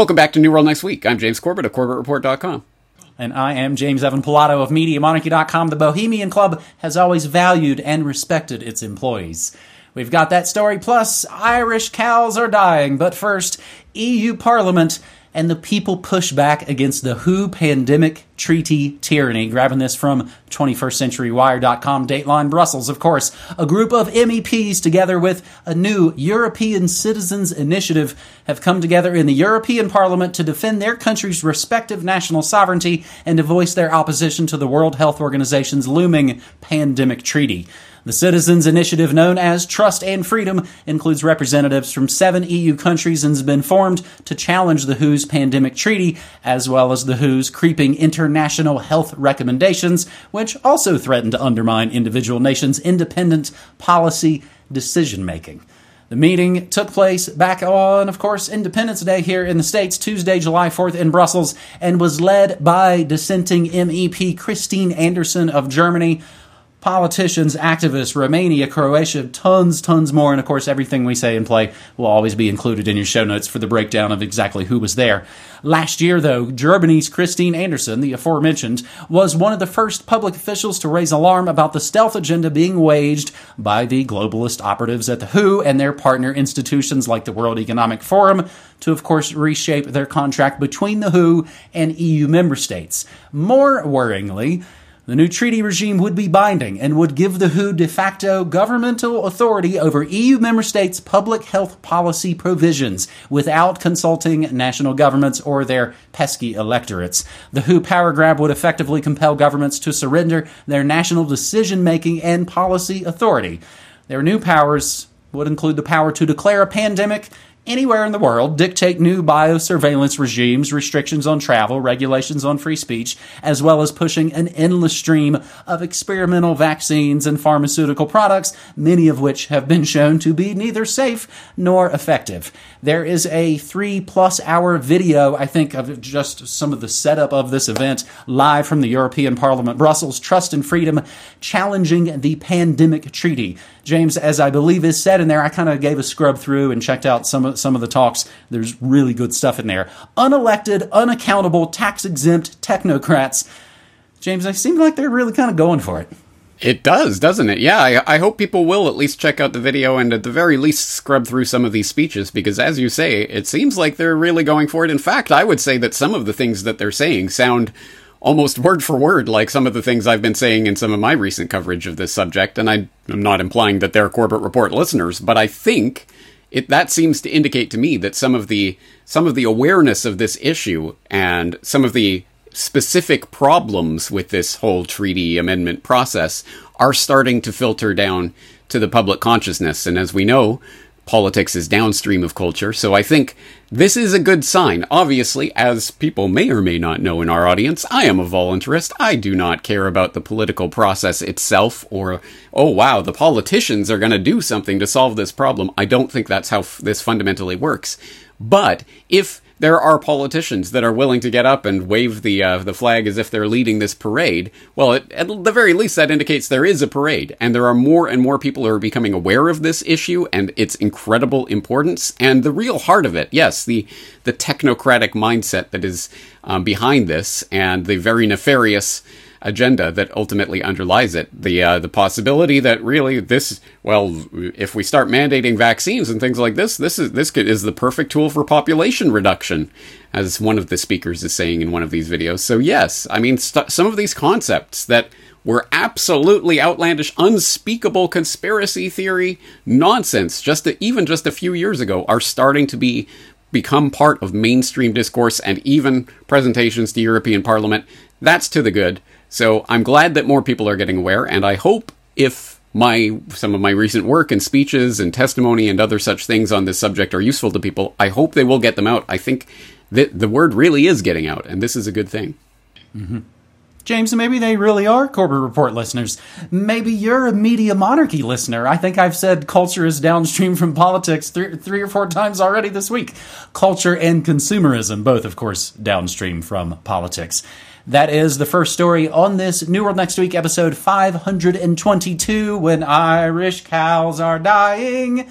Welcome back to New World Next Week. I'm James Corbett of CorbettReport.com. And I am James Evan Pilato of MediaMonarchy.com. The Bohemian Club has always valued and respected its employees. We've got that story, plus Irish cows are dying. But first, EU Parliament and the people push back against the WHO pandemic treaty tyranny. Grabbing this from 21stCenturyWire.com, Dateline Brussels, of course. A group of MEPs, together with a new European Citizens Initiative, have come together in the European Parliament to defend their country's respective national sovereignty and to voice their opposition to the World Health Organization's looming pandemic treaty. The Citizens Initiative, known as Trust and Freedom, includes representatives from seven EU countries and has been formed to challenge the WHO's pandemic treaty, as well as the WHO's creeping international health recommendations, which also threaten to undermine individual nations' independent policy decision making. The meeting took place back on, of course, Independence Day here in the States, Tuesday, July 4th in Brussels, and was led by dissenting MEP Christine Anderson of Germany, politicians, activists, Romania, Croatia, tons, tons more. And of course, everything we say and play will always be included in your show notes for the breakdown of exactly who was there. Last year, though, Germany's Christine Anderson, the aforementioned, was one of the first public officials to raise alarm about the stealth agenda being waged by the globalist operatives at the WHO and their partner institutions like the World Economic Forum to, of course, reshape their contract between the WHO and EU member states. More worryingly, the new treaty regime would be binding and would give the WHO de facto governmental authority over EU member states' public health policy provisions without consulting national governments or their pesky electorates. The WHO power grab would effectively compel governments to surrender their national decision making and policy authority. Their new powers would include the power to declare a pandemic anywhere in the world, dictate new biosurveillance regimes, restrictions on travel, regulations on free speech, as well as pushing an endless stream of experimental vaccines and pharmaceutical products, many of which have been shown to be neither safe nor effective. There is a three plus hour video, I think, of just some of the setup of this event live from the European Parliament, Brussels, Trust and Freedom, challenging the pandemic treaty. James, as I believe is said in there, I kind of gave a scrub through and checked out some of some of the talks. There's really good stuff in there. Unelected, unaccountable, tax exempt technocrats. James, they seem like they're really kind of going for it. It does, doesn't it? Yeah, I, I, hope people will at least check out the video and at the very least scrub through some of these speeches because, as you say, it seems like they're really going for it. In fact, I would say that some of the things that they're saying sound almost word for word like some of the things I've been saying in some of my recent coverage of this subject. And I, am not implying that they're Corbett Report listeners, but I think it that seems to indicate to me that some of the some of the awareness of this issue and some of the specific problems with this whole treaty amendment process are starting to filter down to the public consciousness. And as we know, politics is downstream of culture. So I think this is a good sign. Obviously, as people may or may not know in our audience, I am a voluntarist. I do not care about the political process itself or, oh wow, the politicians are going to do something to solve this problem. I don't think that's how f- this fundamentally works. But if there are politicians that are willing to get up and wave the uh, the flag as if they're leading this parade. Well, it, at the very least, that indicates there is a parade, and there are more and more people who are becoming aware of this issue and its incredible importance and the real heart of it. Yes, the the technocratic mindset that is um, behind this and the very nefarious agenda that ultimately underlies it. The uh, the possibility that really this well, if we start mandating vaccines and things like this, this is this is the perfect tool for population reduction, as one of the speakers is saying in one of these videos. So yes, I mean st- some of these concepts that were absolutely outlandish, unspeakable conspiracy theory nonsense just to, even just a few years ago are starting to be become part of mainstream discourse and even presentations to European Parliament. That's to the good. So I'm glad that more people are getting aware, and I hope if my some of my recent work and speeches and testimony and other such things on this subject are useful to people, I hope they will get them out. I think that the word really is getting out, and this is a good thing. Mm-hmm. James, maybe they really are Corbett Report listeners. Maybe you're a media monarchy listener. I think I've said culture is downstream from politics three, three or four times already this week. Culture and consumerism, both, of course, downstream from politics. That is the first story on this New World Next Week episode 522 When Irish Cows Are Dying.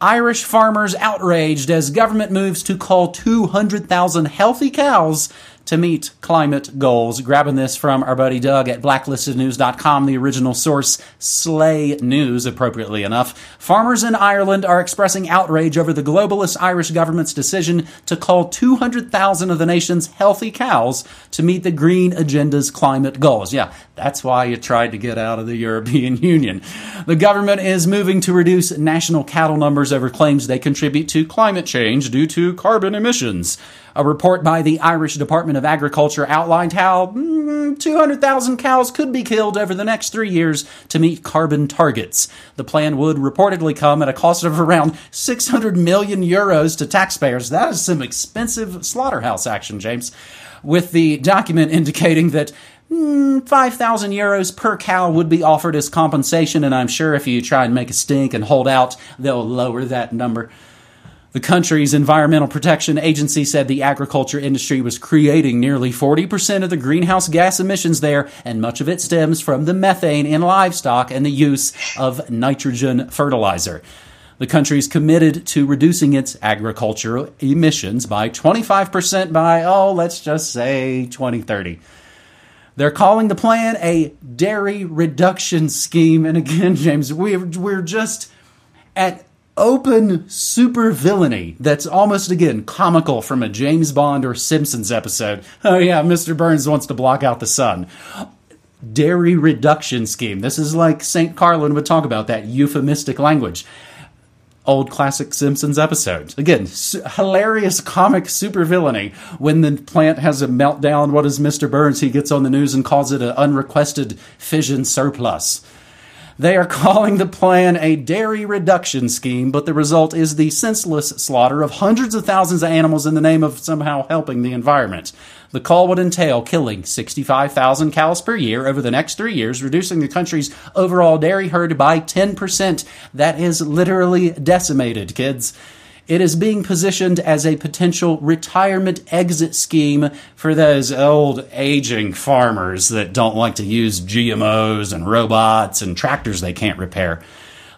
Irish farmers outraged as government moves to cull 200,000 healthy cows to meet climate goals. Grabbing this from our buddy Doug at blacklistednews.com, the original source, Slay News, appropriately enough. Farmers in Ireland are expressing outrage over the globalist Irish government's decision to cull 200,000 of the nation's healthy cows to meet the Green Agenda's climate goals. Yeah, that's why you tried to get out of the European Union. The government is moving to reduce national cattle numbers over claims they contribute to climate change due to carbon emissions. A report by the Irish Department of Agriculture outlined how mm, 200,000 cows could be killed over the next three years to meet carbon targets. The plan would reportedly come at a cost of around 600 million euros to taxpayers. That is some expensive slaughterhouse action, James. With the document indicating that mm, 5,000 euros per cow would be offered as compensation, and I'm sure if you try and make a stink and hold out, they'll lower that number. The country's Environmental Protection Agency said the agriculture industry was creating nearly 40% of the greenhouse gas emissions there, and much of it stems from the methane in livestock and the use of nitrogen fertilizer. The country is committed to reducing its agricultural emissions by 25% by, oh, let's just say 2030. They're calling the plan a dairy reduction scheme. And again, James, we're, we're just at open super villainy that's almost again comical from a James Bond or Simpsons episode. Oh yeah, Mr. Burns wants to block out the sun. Dairy reduction scheme. This is like St. Carlin would talk about that euphemistic language. Old classic Simpsons episode. Again, su- hilarious comic super villainy. When the plant has a meltdown, what does Mr. Burns? He gets on the news and calls it an unrequested fission surplus. They are calling the plan a dairy reduction scheme, but the result is the senseless slaughter of hundreds of thousands of animals in the name of somehow helping the environment. The call would entail killing 65,000 cows per year over the next three years, reducing the country's overall dairy herd by 10%. That is literally decimated, kids. It is being positioned as a potential retirement exit scheme for those old aging farmers that don't like to use GMOs and robots and tractors they can't repair.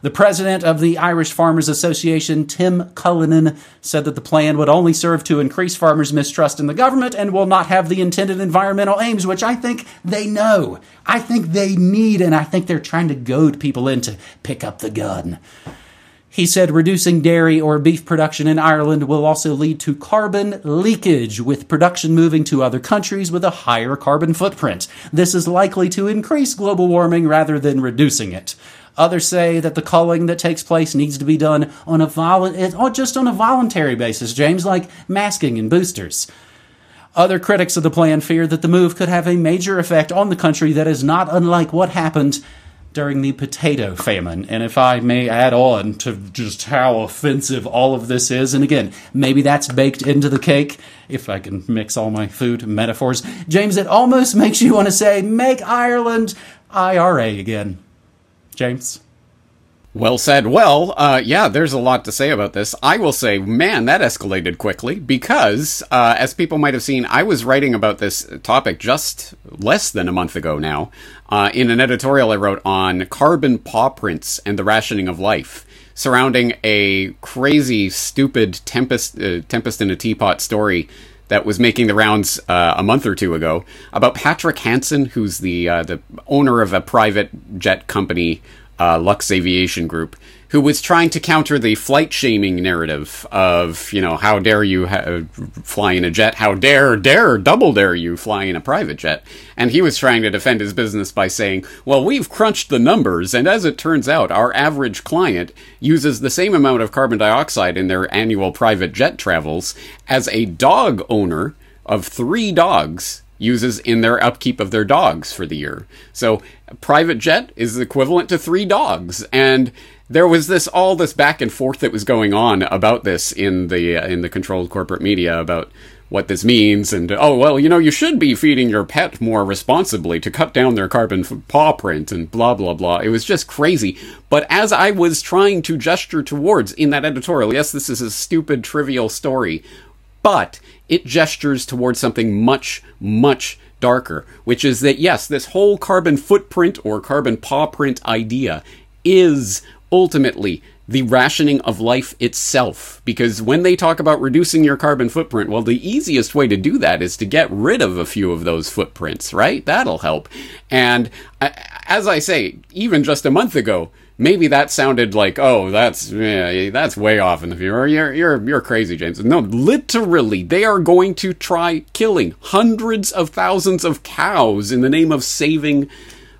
The president of the Irish Farmers Association, Tim Cullinan, said that the plan would only serve to increase farmers' mistrust in the government and will not have the intended environmental aims, which I think they know. I think they need, and I think they're trying to goad people in to pick up the gun. He said reducing dairy or beef production in Ireland will also lead to carbon leakage, with production moving to other countries with a higher carbon footprint. This is likely to increase global warming rather than reducing it. Others say that the culling that takes place needs to be done on a or oh, just on a voluntary basis, James, like masking and boosters. Other critics of the plan fear that the move could have a major effect on the country that is not unlike what happened during the potato famine. And if I may add on to just how offensive all of this is, and again, maybe that's baked into the cake, if I can mix all my food metaphors. James, it almost makes you want to say, make Ireland IRA again. James? Well said. Well, uh, yeah, there's a lot to say about this. I will say, man, that escalated quickly because, uh, as people might have seen, I was writing about this topic just less than a month ago now uh, in an editorial I wrote on carbon paw prints and the rationing of life surrounding a crazy, stupid Tempest, uh, Tempest in a Teapot story that was making the rounds uh, a month or two ago about Patrick Hansen, who's the uh, the owner of a private jet company uh, Luxaviation Group, who was trying to counter the flight shaming narrative of, you know, how dare you ha- fly in a jet? How dare, dare, double dare you fly in a private jet? And he was trying to defend his business by saying, well, we've crunched the numbers, and as it turns out, our average client uses the same amount of carbon dioxide in their annual private jet travels as a dog owner of three dogs uses in their upkeep of their dogs for the year. So, private jet is equivalent to three dogs, and there was this all this back and forth that was going on about this in the in the controlled corporate media about what this means. And oh well you know you should be feeding your pet more responsibly to cut down their carbon paw print and blah blah blah. It was just crazy. But as i was trying to gesture towards in that editorial yes this is a stupid trivial story but it gestures towards something much, much darker, which is that yes, this whole carbon footprint or carbon paw print idea is ultimately the rationing of life itself. Because when they talk about reducing your carbon footprint, well, the easiest way to do that is to get rid of a few of those footprints, right? That'll help. And uh, as I say, even just a month ago, maybe that sounded like, oh, that's yeah, that's way off in the future. You're you're you're crazy, James. No, literally, they are going to try killing hundreds of thousands of cows in the name of saving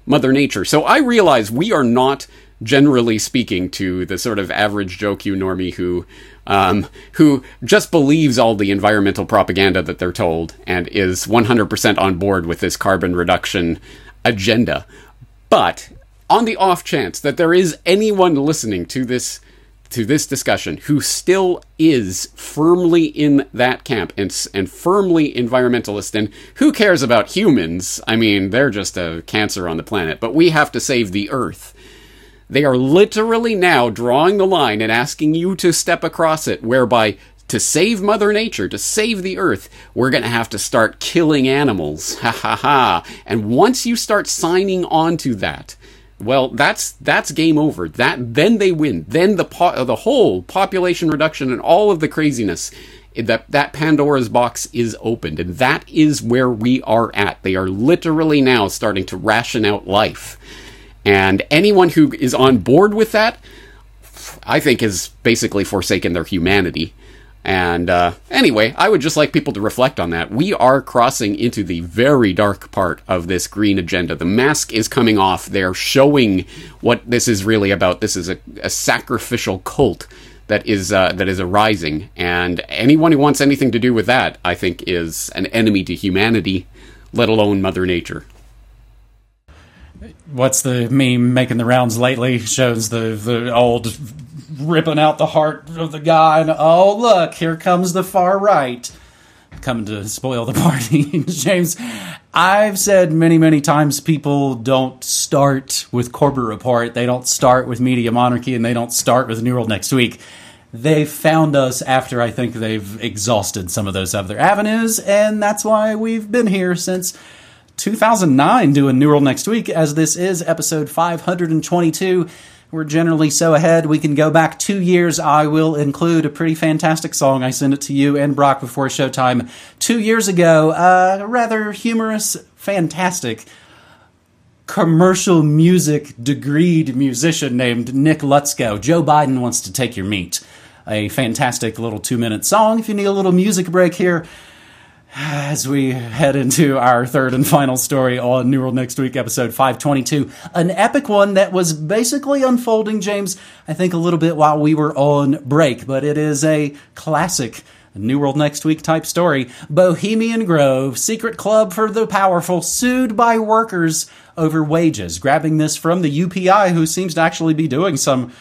Mother Nature. So I realize we are not generally speaking to the sort of average Joe Q normie who um, who just believes all the environmental propaganda that they're told and is 100% on board with this carbon reduction agenda. But on the off chance that there is anyone listening to this to this discussion who still is firmly in that camp and and firmly environmentalist and who cares about humans? I mean, they're just a cancer on the planet, but we have to save the earth. They are literally now drawing the line and asking you to step across it whereby to save Mother Nature, to save the Earth, we're going to have to start killing animals. Ha ha ha. And once you start signing on to that, well, that's that's game over. That then they win. Then the po- uh, the whole population reduction and all of the craziness eh, that that Pandora's box is opened, and that is where we are at. They are literally now starting to ration out life, and anyone who is on board with that, I think, has basically forsaken their humanity. And uh, anyway, I would just like people to reflect on that. We are crossing into the very dark part of this green agenda. The mask is coming off. They're showing what this is really about. This is a, a sacrificial cult that is uh, that is arising, and anyone who wants anything to do with that, I think, is an enemy to humanity, let alone Mother Nature what's the meme making the rounds lately? Shows the the old ripping out the heart of the guy, and oh look, here comes the far right coming to spoil the party. James, I've said many, many times people don't start with Corbett Report, they don't start with Media Monarchy, and they don't start with New World Next Week. They found us after I think they've exhausted some of those other avenues, and that's why we've been here since 2009 doing New World Next Week, as this is episode 522. We're generally so ahead, we can go back two years. I will include a pretty fantastic song. I sent it to you and Brock before showtime two years ago. A rather humorous, fantastic commercial music degreed musician named Nick Lutsko. Joe Biden wants to take your meat. A fantastic little two minute song. If you need a little music break here, as we head into our third and final story on New World Next Week, episode 522, an epic one that was basically unfolding, James, I think a little bit while we were on break, but it is a classic New World Next Week type story. Bohemian Grove, secret club for the powerful, sued by workers over wages. Grabbing this from the UPI, who seems to actually be doing some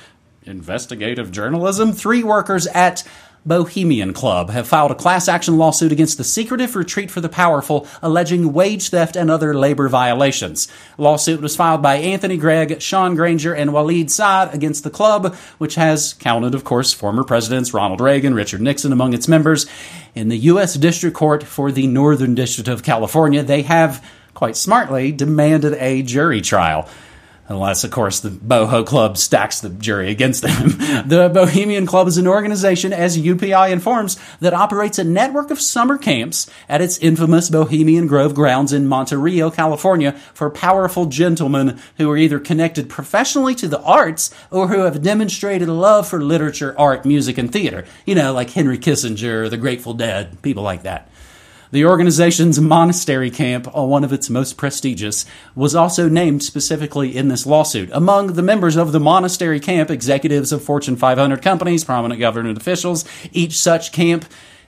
investigative journalism. Three workers at Bohemian Club have filed a class action lawsuit against the Secretive Retreat for the Powerful, alleging wage theft and other labor violations. lawsuit was filed by Anthony Gregg, Sean Granger, and Waleed Saad against the club, which has counted, of course, former presidents Ronald Reagan, Richard Nixon among its members. In the U.S. District Court for the Northern District of California, they have, quite smartly, demanded a jury trial unless, of course, the Boho Club stacks the jury against them. the Bohemian Club is an organization, as UPI informs, that operates a network of summer camps at its infamous Bohemian Grove grounds in Monte Rio, California, for powerful gentlemen who are either connected professionally to the arts or who have demonstrated a love for literature, art, music, and theater. You know, like Henry Kissinger, the Grateful Dead, people like that. The organization's monastery camp, uh, one of its most prestigious, was also named specifically in this lawsuit. Among the members of the monastery camp, executives of Fortune 500 companies, prominent government officials, each such camp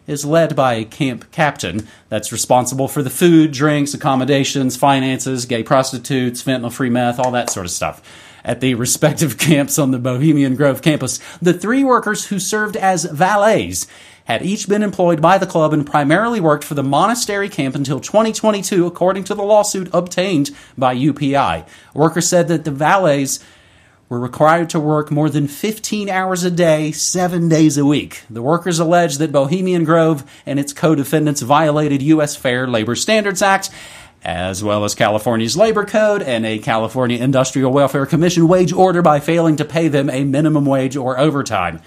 is led by a camp captain that's responsible for the food, drinks, accommodations, finances, gay prostitutes, fentanyl free meth, all that sort of stuff. At the respective camps on the Bohemian Grove campus, the three workers who served as valets had each been employed by the club and primarily worked for the monastery camp until 2022, according to the lawsuit obtained by UPI. Workers said that the valets were required to work more than 15 hours a day, seven days a week. The workers alleged that Bohemian Grove and its co defendants violated U.S. Fair Labor Standards Act as well as California's Labor Code and a California Industrial Welfare Commission wage order by failing to pay them a minimum wage or overtime.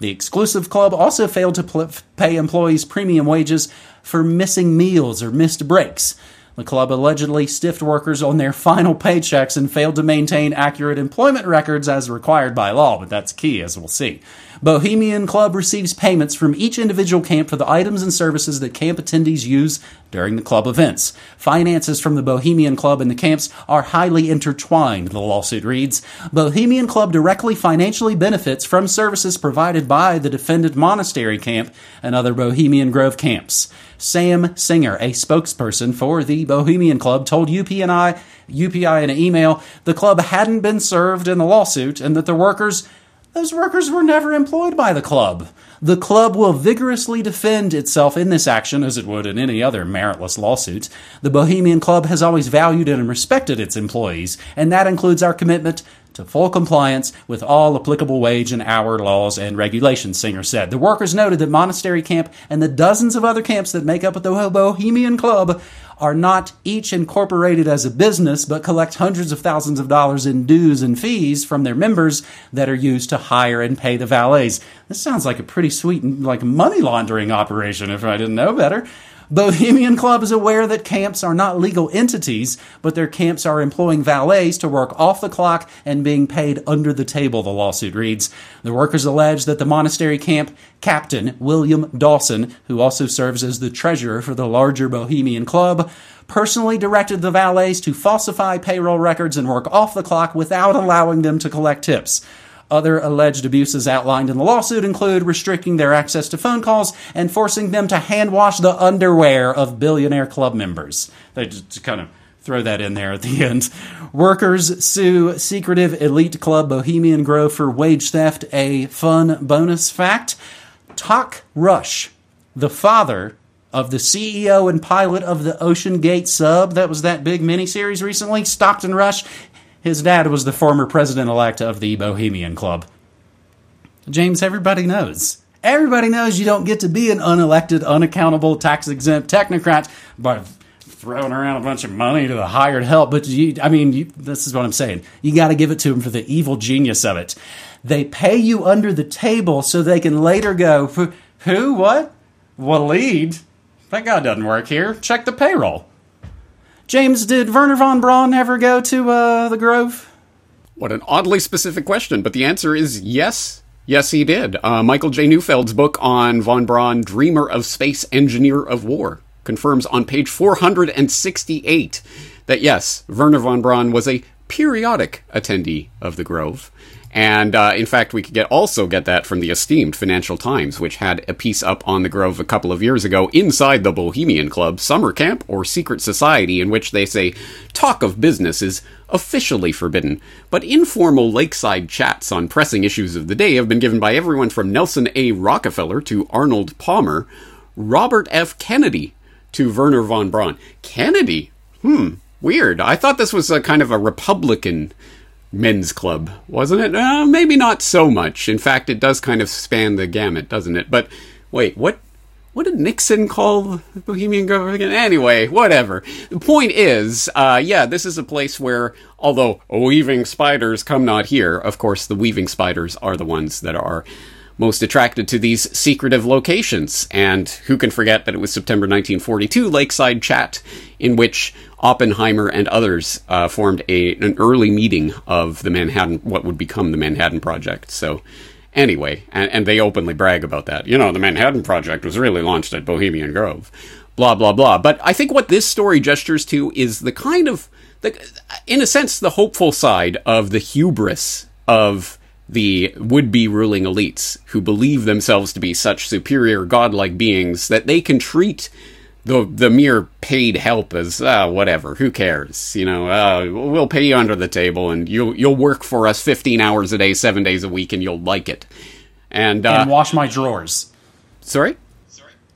The exclusive club also failed to pl- pay employees premium wages for missing meals or missed breaks. The club allegedly stiffed workers on their final paychecks and failed to maintain accurate employment records as required by law, but that's key, as we'll see. Bohemian Club receives payments from each individual camp for the items and services that camp attendees use during the club events. Finances from the Bohemian Club and the camps are highly intertwined, the lawsuit reads. Bohemian Club directly financially benefits from services provided by the defendant monastery camp and other Bohemian Grove camps. Sam Singer, a spokesperson for the Bohemian Club, told UPI, UPI in an email the club hadn't been served in the lawsuit and that the workers those workers were never employed by the club. The club will vigorously defend itself in this action as it would in any other meritless lawsuit. The Bohemian Club has always valued and respected its employees, and that includes our commitment to full compliance with all applicable wage and hour laws and regulations, Singer said. The workers noted that Monastery Camp and the dozens of other camps that make up the Bohemian Club are not each incorporated as a business, but collect hundreds of thousands of dollars in dues and fees from their members that are used to hire and pay the valets. This sounds like a pretty sweet, like money laundering operation if I didn't know better. Bohemian Club is aware that camps are not legal entities, but their camps are employing valets to work off the clock and being paid under the table, the lawsuit reads. The workers allege that the monastery camp captain, William Dawson, who also serves as the treasurer for the larger Bohemian Club, personally directed the valets to falsify payroll records and work off the clock without allowing them to collect tips. Other alleged abuses outlined in the lawsuit include restricting their access to phone calls and forcing them to hand wash the underwear of billionaire club members. They just kind of throw that in there at the end. Workers sue secretive elite club Bohemian Grove for wage theft. A fun bonus fact Tak Rush, the father of the CEO and pilot of the Ocean Gate sub, that was that big miniseries recently, Stockton Rush, his dad was the former president elect of the Bohemian Club. James, everybody knows. Everybody knows you don't get to be an unelected, unaccountable, tax exempt technocrat by throwing around a bunch of money to the hired help. But you, I mean, you, this is what I'm saying. You got to give it to them for the evil genius of it. They pay you under the table so they can later go, who, what? Waleed? That guy doesn't work here. Check the payroll. James, did Wernher von Braun ever go to uh, the Grove? What an oddly specific question, but the answer is yes. Yes, he did. Uh, Michael J. Neufeld's book on von Braun, Dreamer of Space, Engineer of War, confirms on page 468 that yes, Wernher von Braun was a periodic attendee of the Grove. And uh, in fact, we could get also get that from the esteemed Financial Times, which had a piece up on the Grove a couple of years ago inside the Bohemian Club summer camp or secret society, in which they say talk of business is officially forbidden, but informal lakeside chats on pressing issues of the day have been given by everyone from Nelson A. Rockefeller to Arnold Palmer, Robert F. Kennedy to Wernher von Braun. Kennedy? Hmm, weird. I thought this was a kind of a Republican men's club, wasn't it? Uh, maybe not so much. In fact, it does kind of span the gamut, doesn't it? But wait, what? What did Nixon call Bohemian Grove again? Anyway, whatever. The point is, uh, yeah, this is a place where, although weaving spiders come not here, of course, the weaving spiders are the ones that are most attracted to these secretive locations. And who can forget that it was September 1942 Lakeside Chat, in which Oppenheimer and others uh, formed a an early meeting of the Manhattan, what would become the Manhattan Project. So, anyway, and, and they openly brag about that. You know, the Manhattan Project was really launched at Bohemian Grove. Blah blah blah. But I think what this story gestures to is the kind of, the, in a sense, the hopeful side of the hubris of the would be ruling elites who believe themselves to be such superior godlike beings that they can treat the the mere paid help as uh, whatever. Who cares? You know, uh, we'll pay you under the table, and you'll you'll work for us fifteen hours a day, seven days a week, and you'll like it. And, uh, and wash my drawers. Sorry.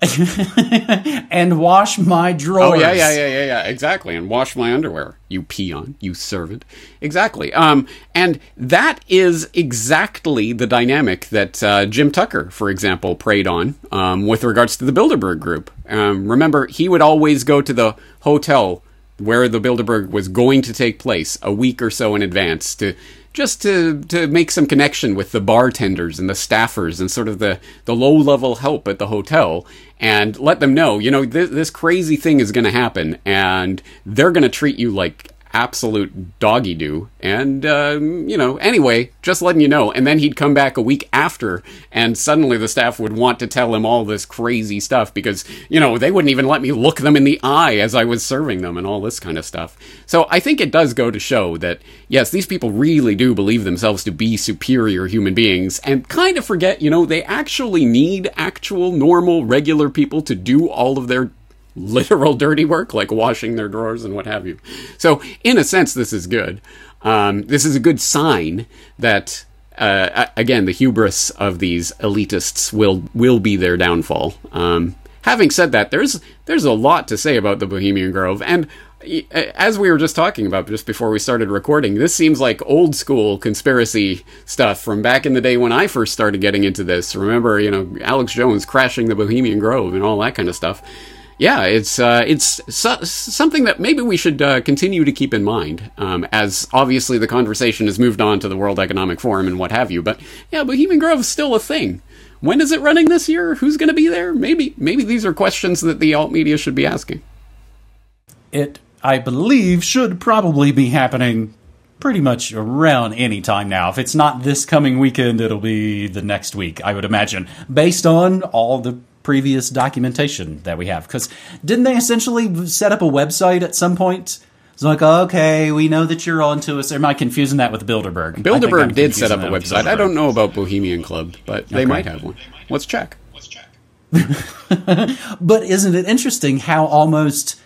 and wash my drawers. Oh yeah, yeah, yeah, yeah, yeah. Exactly. And wash my underwear. You peon, you servant. Exactly. Um, and that is exactly the dynamic that uh, Jim Tucker, for example, preyed on um, with regards to the Bilderberg Group. Um, remember, he would always go to the hotel where the Bilderberg was going to take place a week or so in advance to just to to make some connection with the bartenders and the staffers and sort of the the low level help at the hotel and let them know you know th- this crazy thing is going to happen and they're going to treat you like absolute doggy do. And, um, you know, anyway, just letting you know. And then he'd come back a week after, and suddenly the staff would want to tell him all this crazy stuff because, you know, they wouldn't even let me look them in the eye as I was serving them and all this kind of stuff. So I think it does go to show that, yes, these people really do believe themselves to be superior human beings and kind of forget, you know, they actually need actual, normal, regular people to do all of their literal dirty work, like washing their drawers and what have you. So, in a sense, this is good. Um, this is a good sign that, uh, again, the hubris of these elitists will will be their downfall. Um, having said that, there's there's a lot to say about the Bohemian Grove, and as we were just talking about just before we started recording, this seems like old school conspiracy stuff from back in the day when I first started getting into this. Remember, you know, Alex Jones crashing the Bohemian Grove and all that kind of stuff yeah, it's uh, it's so- something that maybe we should uh, continue to keep in mind, um, as obviously the conversation has moved on to the World Economic Forum and what have you. But yeah, Bohemian Grove is still a thing. When is it running this year? Who's going to be there? Maybe maybe these are questions that the alt media should be asking. It, I believe, should probably be happening pretty much around any time now. If it's not this coming weekend, it'll be the next week, I would imagine, based on all the previous documentation that we have. Because didn't they essentially set up a website at some point? It's like, okay, we know that you're onto us. Am I confusing that with Bilderberg? Bilderberg did set up a website. I don't know about Bohemian Club, but they okay. might have one. Let's check. Let's check. but isn't it interesting how almost,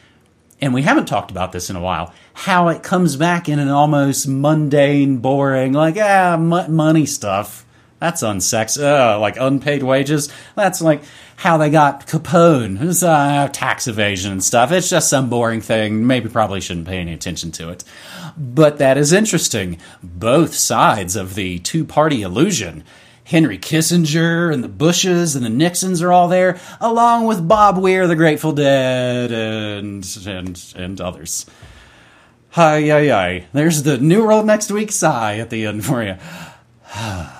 and we haven't talked about this in a while, how it comes back in an almost mundane, boring, like, ah, m- money stuff. That's unsexy. Uh, like unpaid wages. That's like how they got Capone. It's uh, tax evasion and stuff. It's just some boring thing. Maybe probably shouldn't pay any attention to it. But that is interesting. Both sides of the two party illusion. Henry Kissinger and the Bushes and the Nixons are all there, along with Bob Weir, the Grateful Dead, and and and others. Hi, hi, hi. There's the New World Next Week sigh at the end for you.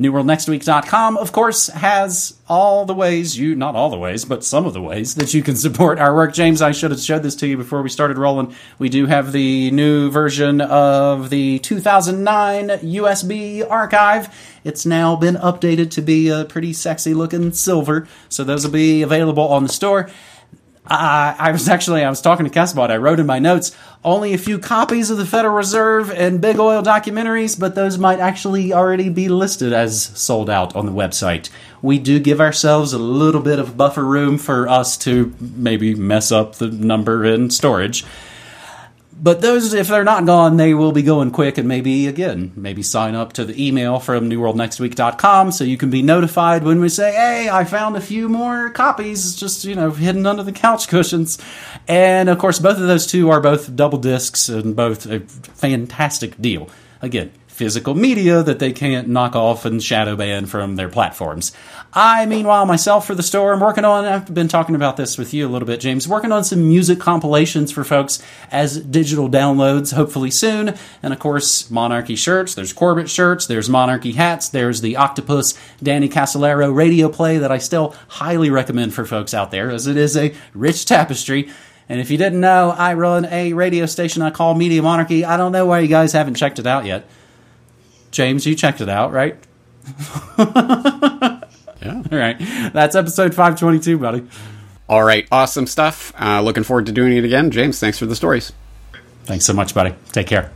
NewWorldNextWeek.com, of course, has all the ways you, not all the ways, but some of the ways that you can support our work. James, I should have showed this to you before we started rolling. We do have the new version of the 2009 USB archive. It's now been updated to be a pretty sexy looking silver, so those will be available on the store. I, I was actually I was talking to Castbot. I wrote in my notes only a few copies of the Federal Reserve and Big Oil documentaries, but those might actually already be listed as sold out on the website. We do give ourselves a little bit of buffer room for us to maybe mess up the number in storage. But those, if they're not gone, they will be going quick. And maybe, again, maybe sign up to the email from newworldnextweek.com so you can be notified when we say, hey, I found a few more copies just, you know, hidden under the couch cushions. And of course, both of those two are both double discs and both a fantastic deal. Again, physical media that they can't knock off and shadow ban from their platforms. I, meanwhile, myself for the store, I'm working on, I've been talking about this with you a little bit, James, working on some music compilations for folks as digital downloads, hopefully soon. And of course, Monarchy shirts, there's Corbett shirts, there's Monarchy hats, there's the Octopus Danny Casolaro radio play that I still highly recommend for folks out there, as it is a rich tapestry. And if you didn't know, I run a radio station I call Media Monarchy. I don't know why you guys haven't checked it out yet. James, you checked it out, right? yeah. All right. That's episode 522, buddy. All right. Awesome stuff. Uh, looking forward to doing it again. James, thanks for the stories. Thanks so much, buddy. Take care.